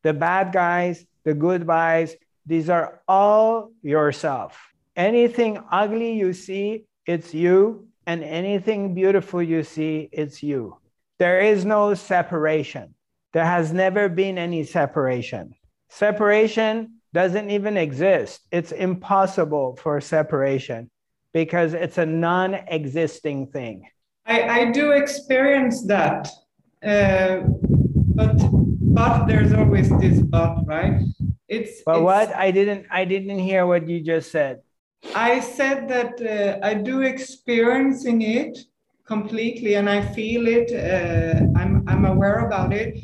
the bad guys, the good guys. These are all yourself. Anything ugly you see, it's you. And anything beautiful you see, it's you. There is no separation. There has never been any separation. Separation doesn't even exist. It's impossible for separation because it's a non existing thing. I, I do experience that, uh, but but there's always this but, right? It's But it's- what? I didn't I didn't hear what you just said. I said that uh, I do experiencing it completely, and I feel it. Uh, I'm I'm aware about it,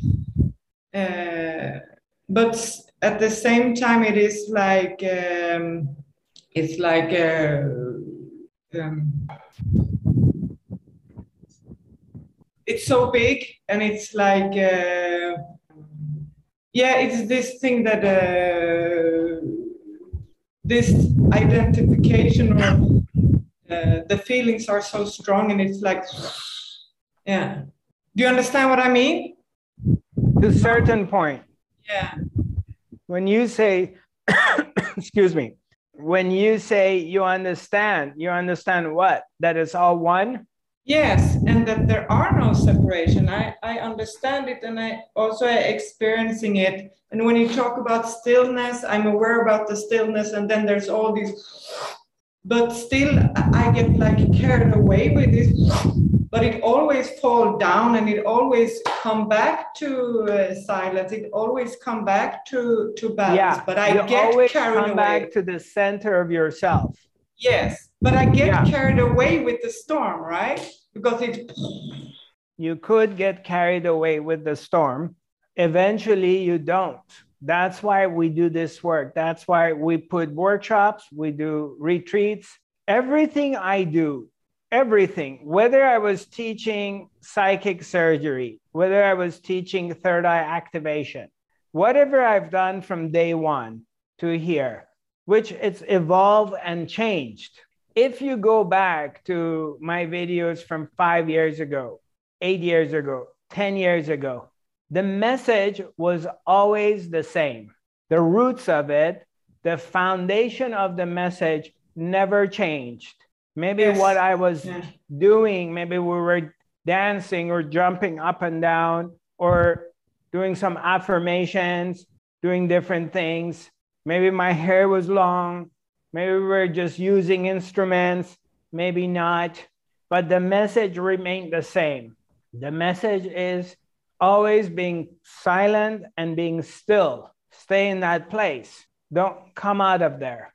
uh, but at the same time, it is like um, it's like uh, um, it's so big, and it's like uh, yeah, it's this thing that uh, this identification or uh, the feelings are so strong, and it's like, yeah. Do you understand what I mean? To a certain point. Yeah. When you say, *coughs* excuse me, when you say you understand, you understand what? That it's all one? Yes, and that there are no separation. I, I understand it and I also experiencing it. And when you talk about stillness, I'm aware about the stillness, and then there's all these, but still I get like carried away with this, but it always fall down and it always come back to uh, silence. It always come back to to balance. Yeah, but I get carried come away. back to the center of yourself. Yes, but I get Yeah. carried away with the storm, right? Because it You could get carried away with the storm. Eventually, you don't. That's why we do this work. That's why we put workshops, we do retreats. Everything I do, everything, whether I was teaching psychic surgery, whether I was teaching third eye activation, whatever I've done from day one to here, which it's evolved and changed. If you go back to my videos from five years ago, eight years ago, 10 years ago, the message was always the same. The roots of it, the foundation of the message never changed. Maybe Yes. what I was Yeah. doing, maybe we were dancing or jumping up and down or doing some affirmations, doing different things. Maybe my hair was long. Maybe we were just using instruments, maybe not. But the message remained the same. The message is always being silent and being still. Stay in that place. Don't come out of there.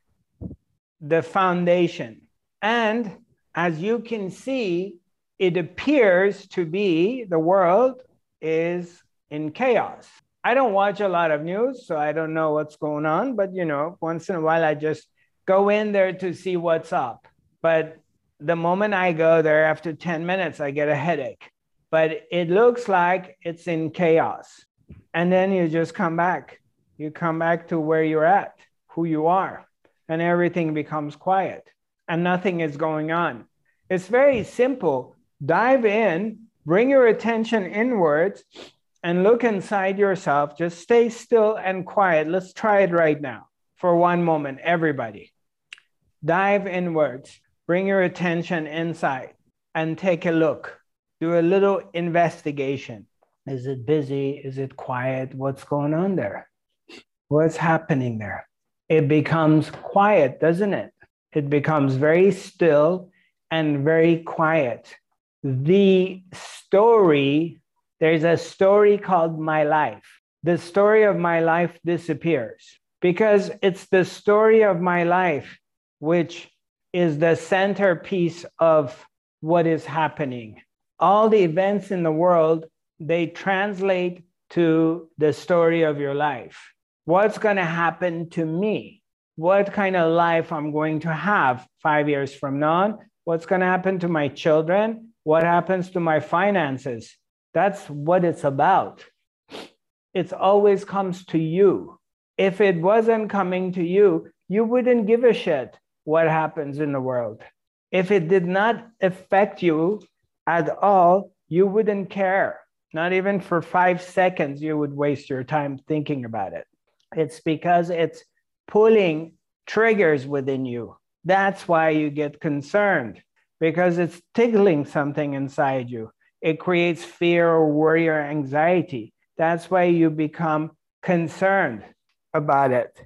The foundation. And as you can see, it appears to be the world is in chaos. I don't watch a lot of news, so I don't know what's going on, but you know, once in a while I just go in there to see what's up. But the moment I go there after 10 minutes, I get a headache. But it looks like it's in chaos. And then you just come back. You come back to where you're at, who you are, and everything becomes quiet and nothing is going on. It's very simple. Dive in, bring your attention inwards, and look inside yourself. Just stay still and quiet. Let's try it right now for one moment, everybody. Dive inwards, bring your attention inside, and take a look. Do a little investigation. Is it busy? Is it quiet? What's going on there? What's happening there? It becomes quiet, doesn't it? It becomes very still and very quiet. The story, there's a story called My Life. The story of my life disappears because it's the story of my life which is the centerpiece of what is happening. All the events in the world, they translate to the story of your life. What's going to happen to me? What kind of life I'm going to have five years from now? What's going to happen to my children? What happens to my finances? That's what it's about. It always comes to you. If it wasn't coming to you, you wouldn't give a shit what happens in the world. If it did not affect you at all, you wouldn't care. Not even for five seconds, you would waste your time thinking about it. It's because it's pulling triggers within you. That's why you get concerned, because it's tickling something inside you. It creates fear or worry or anxiety. That's why you become concerned about it.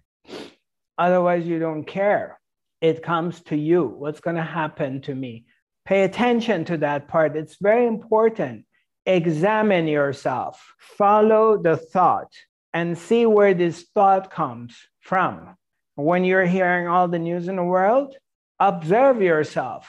Otherwise, you don't care. It comes to you. What's going to happen to me? Pay attention to that part. It's very important. Examine yourself, follow the thought, and see where this thought comes from. When you're hearing all the news in the world, observe yourself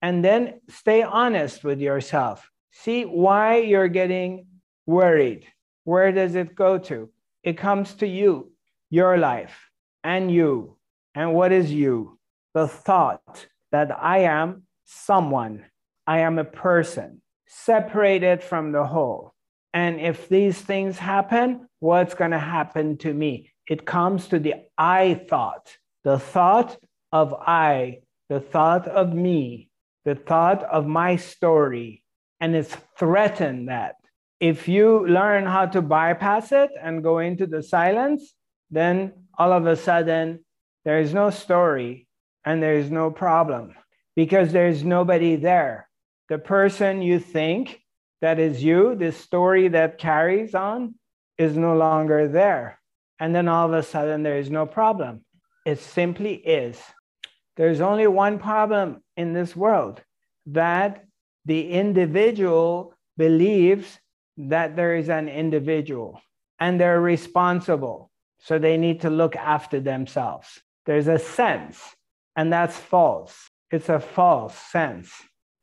and then stay honest with yourself. See why you're getting worried. Where does it go to? It comes to you, your life, and you. And what is you? The thought that I am someone, I am a person separated from the whole. And if these things happen, what's going to happen to me. It comes to the I thought, the thought of I, the thought of me, the thought of my story, and it's threatened that if you learn how to bypass it and go into the silence, then all of a sudden there is no story and there is no problem because there's nobody there. The person you think that is you, this story that carries on, is no longer there. And then all of a sudden there is no problem. It simply is. There's only one problem in this world that the individual believes that there is an individual and they're responsible. So they need to look after themselves. There's a sense, and that's false. It's a false sense.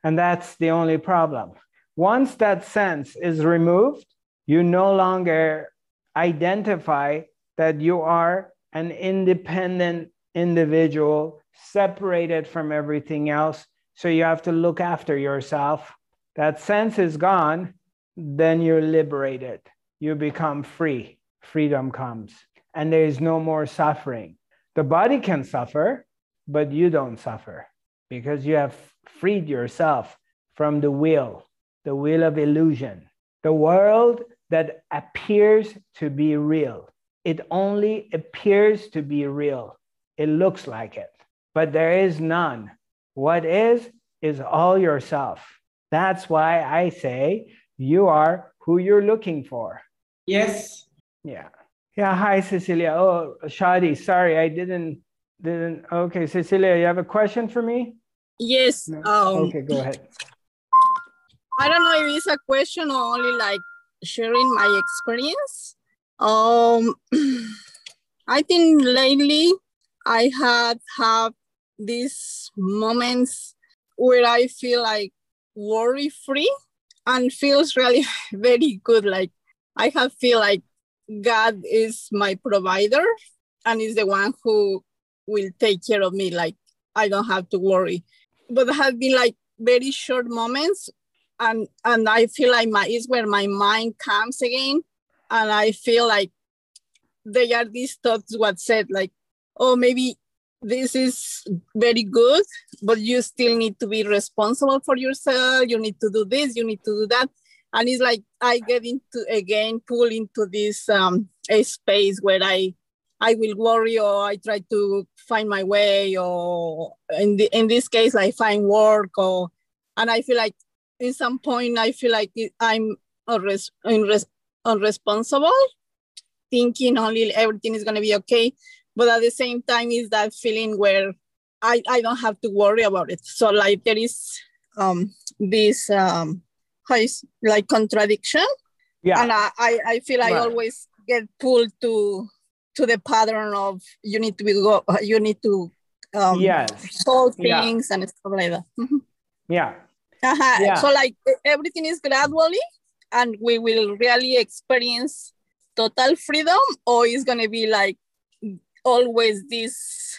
And that's the only problem. Once that sense is removed, you no longer identify that you are an independent individual separated from everything else. So you have to look after yourself. That sense is gone, then you're liberated. You become free. Freedom comes, and there is no more suffering. The body can suffer, but you don't suffer because you have freed yourself from the will, the will of illusion, the world that appears to be real. It only appears to be real. It looks like it, but there is none. What is, is all yourself. That's why I say you are who you're looking for. Yes. Yeah. Yeah. Hi, Cecilia. Oh, Shadi. Sorry, I didn't. Didn't. Okay, Cecilia, you have a question for me? Yes. No. Um, okay, go ahead. I don't know if it's a question or only like sharing my experience. Um, *clears throat* I think lately I had have these moments where I feel like worry free and feels really *laughs* very good. Like I have feel like God is my provider and is the one who will take care of me. Like I don't have to worry. But have been like very short moments and and I feel like my is where my mind comes again. And I feel like they are these thoughts what said like, oh maybe this is very good, but you still need to be responsible for yourself. You need to do this, you need to do that. And it's like I get into again, pull into this um, a space where I I will worry or I try to find my way or in the, in this case I find work or and I feel like in some point I feel like I'm unres- unres- unresponsible, thinking only everything is gonna be okay but at the same time is that feeling where I, I don't have to worry about it. So like there is um this um is like contradiction. Yeah. And I, I, I feel Right. I always get pulled to to the pattern of you need to be go you need to um yes. solve Yeah. things and stuff like that. Mhm. Yeah. Uh-huh. Yeah. So like everything is gradually and we will really experience total freedom or it's gonna be like always this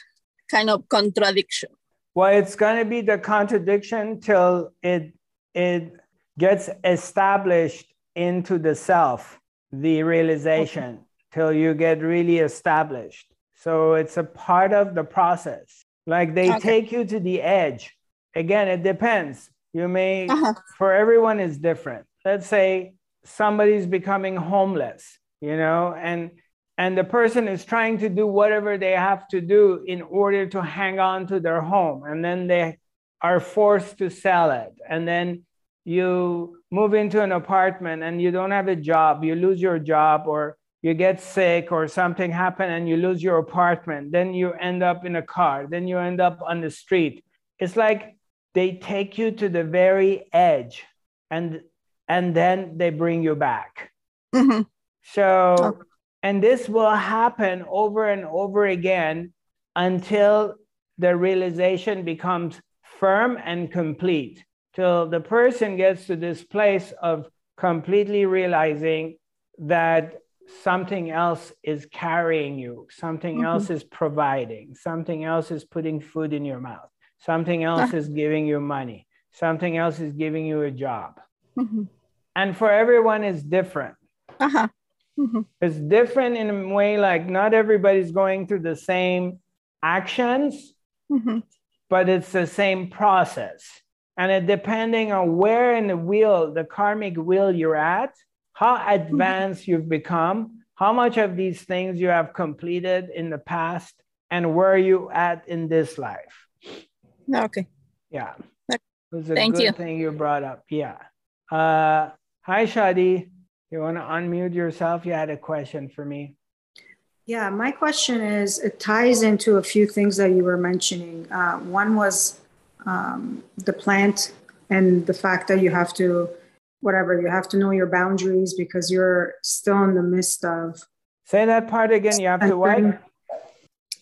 kind of contradiction. Well, it's going to be the contradiction till it it gets established into the self, the realization, till you get really established. So it's a part of the process. Like they Okay. take you to the edge. Again, it depends. You may Uh-huh. for everyone is different. Let's say somebody's becoming homeless, you know, and and the person is trying to do whatever they have to do in order to hang on to their home. And then they are forced to sell it. And then you move into an apartment and you don't have a job. You lose your job or you get sick or something happen and you lose your apartment. Then you end up in a car. Then you end up on the street. It's like they take you to the very edge and and then they bring you back. Mhm. so, Okay. And this will happen over and over again until the realization becomes firm and complete, till the person gets to this place of completely realizing that something else is carrying you, something Mhm. else is providing, something else is putting food in your mouth, something else is giving you money, something else is giving you a job. Mhm. And for everyone is different Uh-huh. Mhm. It's different in a way, like not everybody's going through the same actions, Mhm. but it's the same process. And it depending on where in the wheel, the karmic wheel you're at, how advanced you've become, how much of these things you have completed in the past, and where you at in this life. Okay. Yeah. It was a Thank good you. thing you brought up. Yeah. Uh, hi, Shadi. You want to unmute yourself? You had a question for me. Yeah, my question is it ties into a few things that you were mentioning. Uh, one was um, the plant and the fact that you have to, whatever, you have to know your boundaries because you're still in the midst of. Say that part again. You have to what?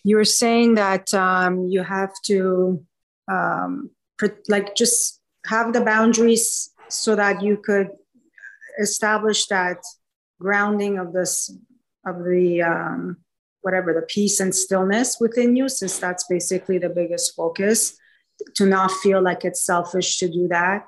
You were saying that um, you have to, um, like, just have the boundaries so that you could establish that grounding of this of the um, whatever the peace and stillness within you since that's basically the biggest focus to not feel like it's selfish to do that.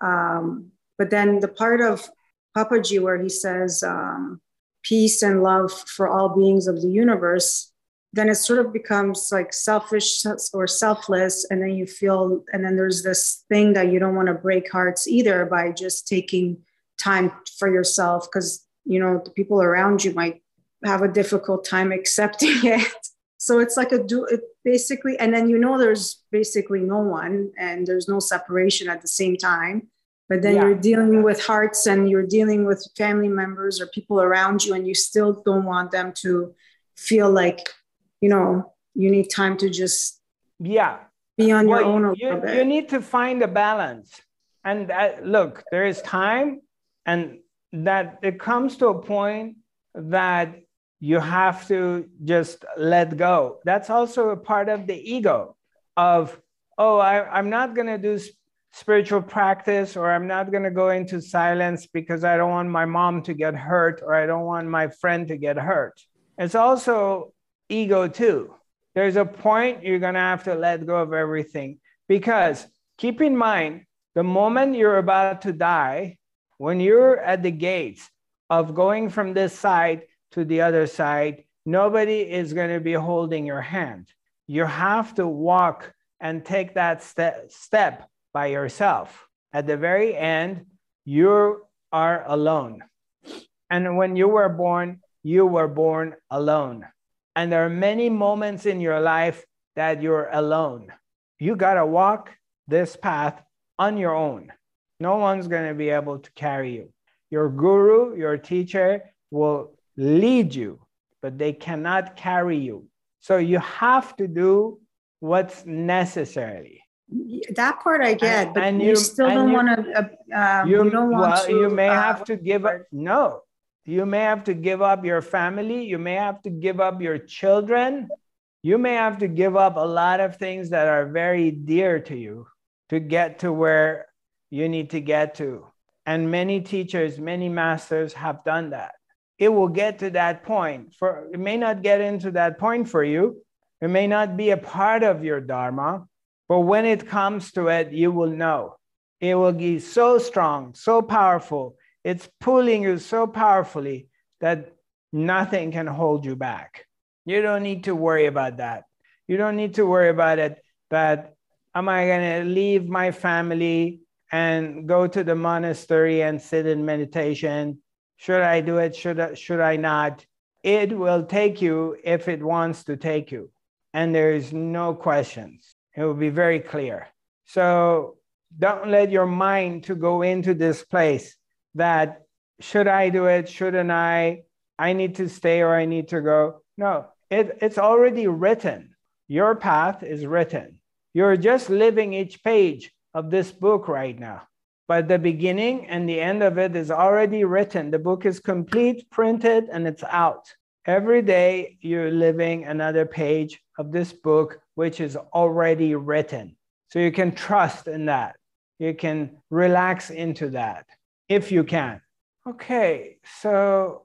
Um, but then the part of Papaji where he says um, peace and love for all beings of the universe then it sort of becomes like selfish or selfless and then you feel and then there's this thing that you don't want to break hearts either by just taking time for yourself because you know the people around you might have a difficult time accepting *laughs* it so it's like a do it basically and then you know there's basically no one and there's no separation at the same time but then Yeah. you're dealing with hearts and you're dealing with family members or people around you and you still don't want them to feel like you know you need time to just Yeah. be on your own a you, bit you need to find a balance. And that, look, there is time, and that it comes to a point that you have to just let go. That's also a part of the ego of, oh, I, I'm not going to do spiritual practice or I'm not going to go into silence because I don't want my mom to get hurt or I don't want my friend to get hurt. It's also ego too. There's a point you're going to have to let go of everything because keep in mind the moment you're about to die, when you're at the gates of going from this side to the other side, nobody is going to be holding your hand. You have to walk and take that ste- step by yourself. At the very end, you are alone. And when you were born, you were born alone. And there are many moments in your life that you're alone. You got to walk this path on your own. No one's going to be able to carry you. Your guru, your teacher will lead you, but they cannot carry you. So you have to do what's necessary. that part I get, but and you, you- still and don't want to. Uh, um, you, you don't want well, to. you may uh, have to give up no you may have to give up your family you may have to give up your children you may have to give up a lot of things that are very dear to you to get to where you need to get to and many teachers many masters have done that it will get to that point for it may not get into that point for you it may not be a part of your dharma but when it comes to it you will know it will be so strong, so powerful. It's pulling you so powerfully that nothing can hold you back. You don't need to worry about that. You don't need to worry about it that am I going to leave my family and go to the monastery and sit in meditation? Should I do it? Should I, should I not? It will take you if it wants to take you. And there is no questions. It will be very clear. So don't let your mind to go into this place that should I do it? Shouldn't I? I need to stay or I need to go. No, it, it's already written. Your path is written. You're just living each page of this book right now. But the beginning and the end of it is already written. The book is complete, printed, and it's out. Every day you're living another page of this book, which is already written. So you can trust in that. You can relax into that if you can. Okay, so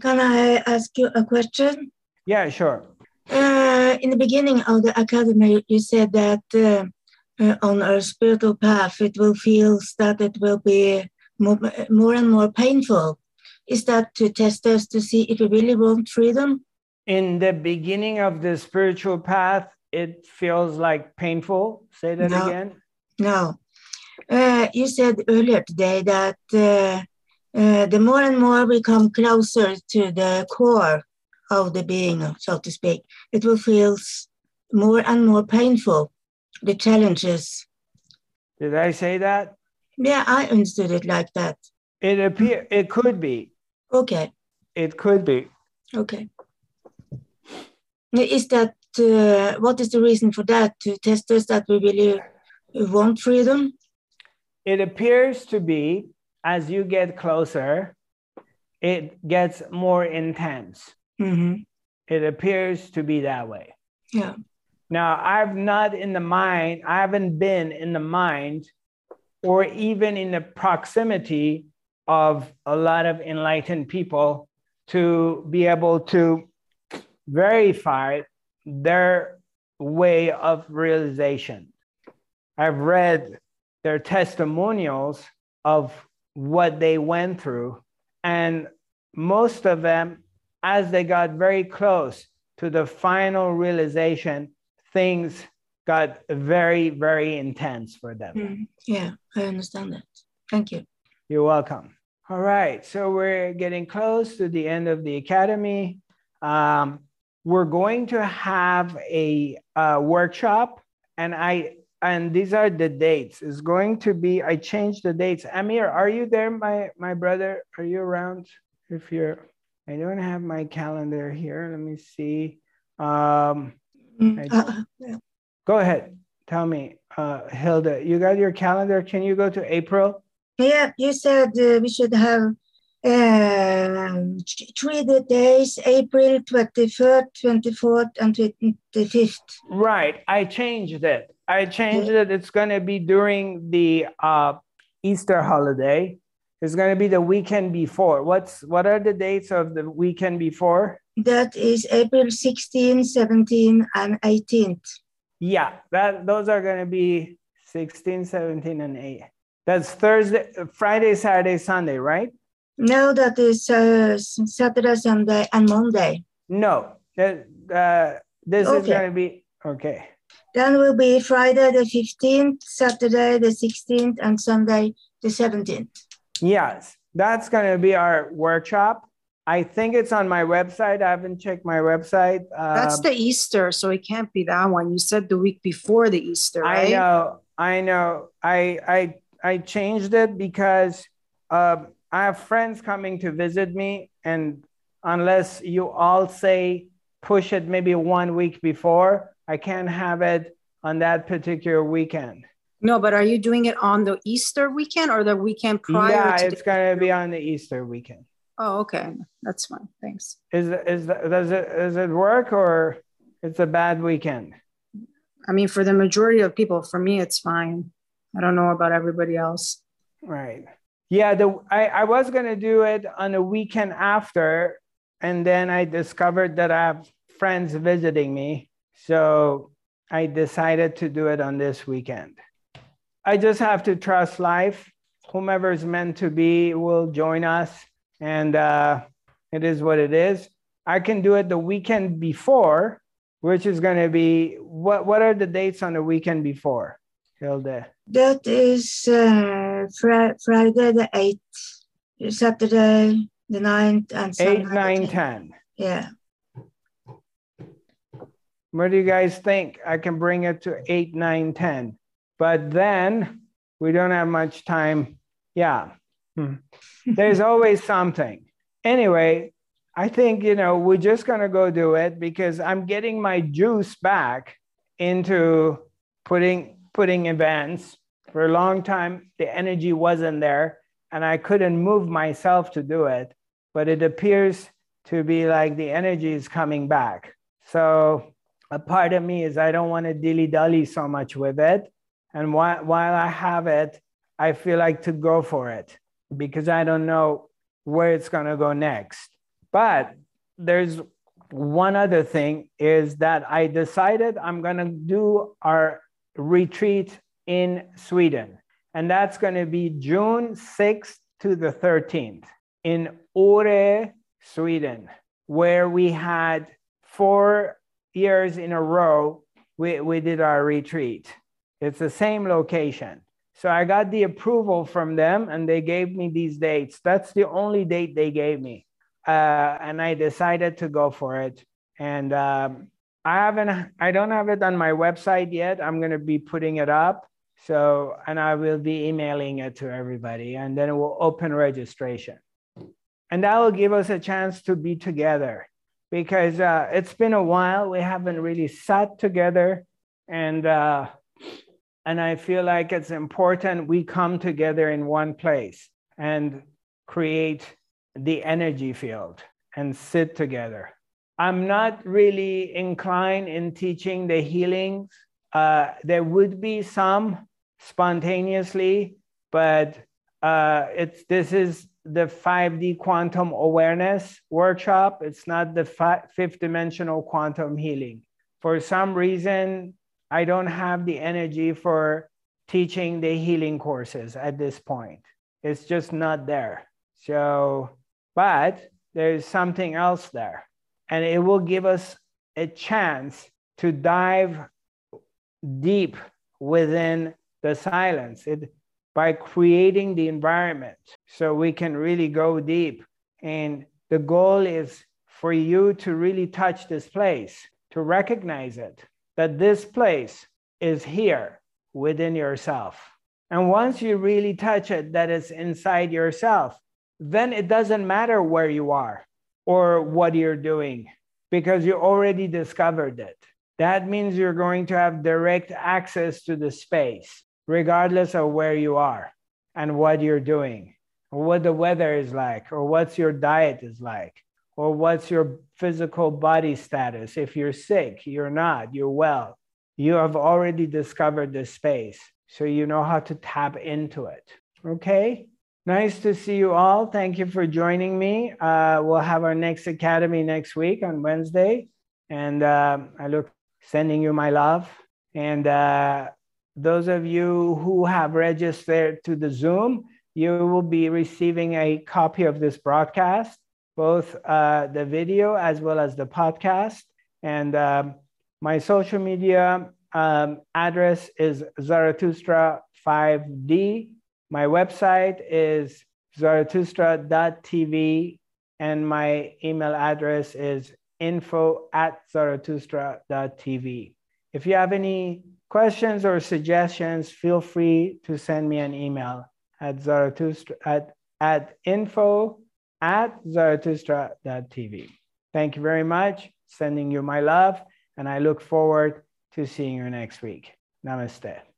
Can I ask you a question? yeah, sure. Uh, in the beginning of the academy, you said that uh, uh, on our spiritual path, it will feel that it will be more, more and more painful. is that to test us to see if we really want freedom? In the beginning of the spiritual path, it feels like painful. Say that No. again. No. Uh, you said earlier today that uh, uh, the more and more we come closer to the core of the being, so to speak, it will feel more and more painful. The challenges. Did I say that? Yeah, I understood it like that. It appear it could be. Okay, It could be. okay. Is that uh, what is the reason for that? To test us that we really want freedom? It appears to be as you get closer, it gets more intense. hmm It appears to be that way. Yeah. Now, I've not in the mind, I haven't been in the mind or even in the proximity of a lot of enlightened people to be able to verify their way of realization. I've read their testimonials of what they went through, and most of them, as they got very close to the final realization, things got very, very intense for them. Mm, Yeah, I understand that. Thank you. You're welcome. All right, so we're getting close to the end of the academy. Um, we're going to have a, uh workshop, and I and these are the dates. It's going to be. I changed the dates. Amir, are you there, my my brother? Are you around? If you're, I don't have my calendar here. Let me see. Um, Uh, go ahead. Tell me, uh, Hilda. You got your calendar? Can you go to April? Yeah, you said uh, we should have um, three days, April 23rd, 24th, and 25th. Right. I changed it. I changed it. It's going to be during the uh, Easter holiday. It's going to be the weekend before. What's what are the dates of the weekend before? That is April 16, 17, and 18th. Yeah, that those are going to be 16, 17, and 8. That's Thursday, Friday, Saturday, Sunday, right? No, that is uh, Saturday, Sunday, and Monday. No. That, uh, this is going to be okay. Then will be Friday the 15th, Saturday the 16th, and Sunday the 17th. Yes, that's going to be our workshop. I think it's on my website. I haven't checked my website. That's Um, the Easter, so it can't be that one. You said the week before the Easter, I know, I know. I I I changed it because um, I have friends coming to visit me, and unless you all say push it maybe one week before, I can't have it on that particular weekend. No, but are you doing it on the Easter weekend or the weekend prior yeah, to? it's the- gonna be on the Easter weekend. Oh, okay, that's fine. Thanks. Is is does it does it work or it's a bad weekend? I mean, for the majority of people, for me, it's fine. I don't know about everybody else. Right. Yeah, the I, I was gonna do it on a weekend after, and then I discovered that I have friends visiting me. So I decided to do it on this weekend. I just have to trust life. Whomever is meant to be will join us, and uh, it is what it is. I can do it the weekend before, which is going to be what? What are the dates on the weekend before, Hilde? That is uh, Fri- Friday the 8th, Saturday the 9th, and Sunday. Eight, nine, ten. Yeah. What do you guys think? I can bring it to eight, nine, 10. But then we don't have much time. Yeah. Hmm. *laughs* There's always something. Anyway, I think, you know, we're just going to go do it because I'm getting my juice back into putting putting events. For a long time, the energy wasn't there and I couldn't move myself to do it. But it appears to be like the energy is coming back. So a part of me is I don't want to dilly dally so much with it. And while, while I have it, I feel like to go for it because I don't know where it's going to go next. But there's one other thing is that I decided I'm going to do our retreat in Sweden. And that's going to be June 6th to the 13th. in Åre, Sweden, where we had four years in a row, we, we did our retreat. It's the same location. So I got the approval from them and they gave me these dates. That's the only date they gave me. Uh, and I decided to go for it. And um, I haven't, I don't have it on my website yet. I'm going to be putting it up. So, and I will be emailing it to everybody and then it will open registration. And that will give us a chance to be together because uh, it's been a while. We haven't really sat together. And, uh, and I feel like it's important we come together in one place and create the energy field and sit together. I'm not really inclined in teaching the healings. Uh, there would be some spontaneously, but uh, it's this is the 5D quantum awareness workshop. It's not the fi- fifth dimensional quantum healing. For some reason, I don't have the energy for teaching the healing courses at this point. It's just not there. So, but there's something else there. And it will give us a chance to dive deep within the silence it, by creating the environment so we can really go deep. And the goal is for you to really touch this place, to recognize it, that this place is here within yourself. And once you really touch it, that it's inside yourself, then it doesn't matter where you are or what you're doing because you already discovered it. That means you're going to have direct access to the space regardless of where you are and what you're doing, or what the weather is like, or what's your diet is like, or what's your physical body status. If you're sick, you're not, you're well. You have already discovered this space, so you know how to tap into it. Okay? Nice to see you all. Thank you for joining me. Uh, we'll have our next academy next week on Wednesday. And uh, I look sending you my love. And uh, those of you who have registered to the Zoom, you will be receiving a copy of this broadcast, both uh, the video as well as the podcast. And um, my social media um, address is Zarathustra5D. My website is zarathustra.tv, and my email address is info at zarathustra.tv. If you have any questions or suggestions, feel free to send me an email at Zarathustra at, at info at zarathustra.tv. Thank you very much. Sending you my love, and I look forward to seeing you next week. Namaste.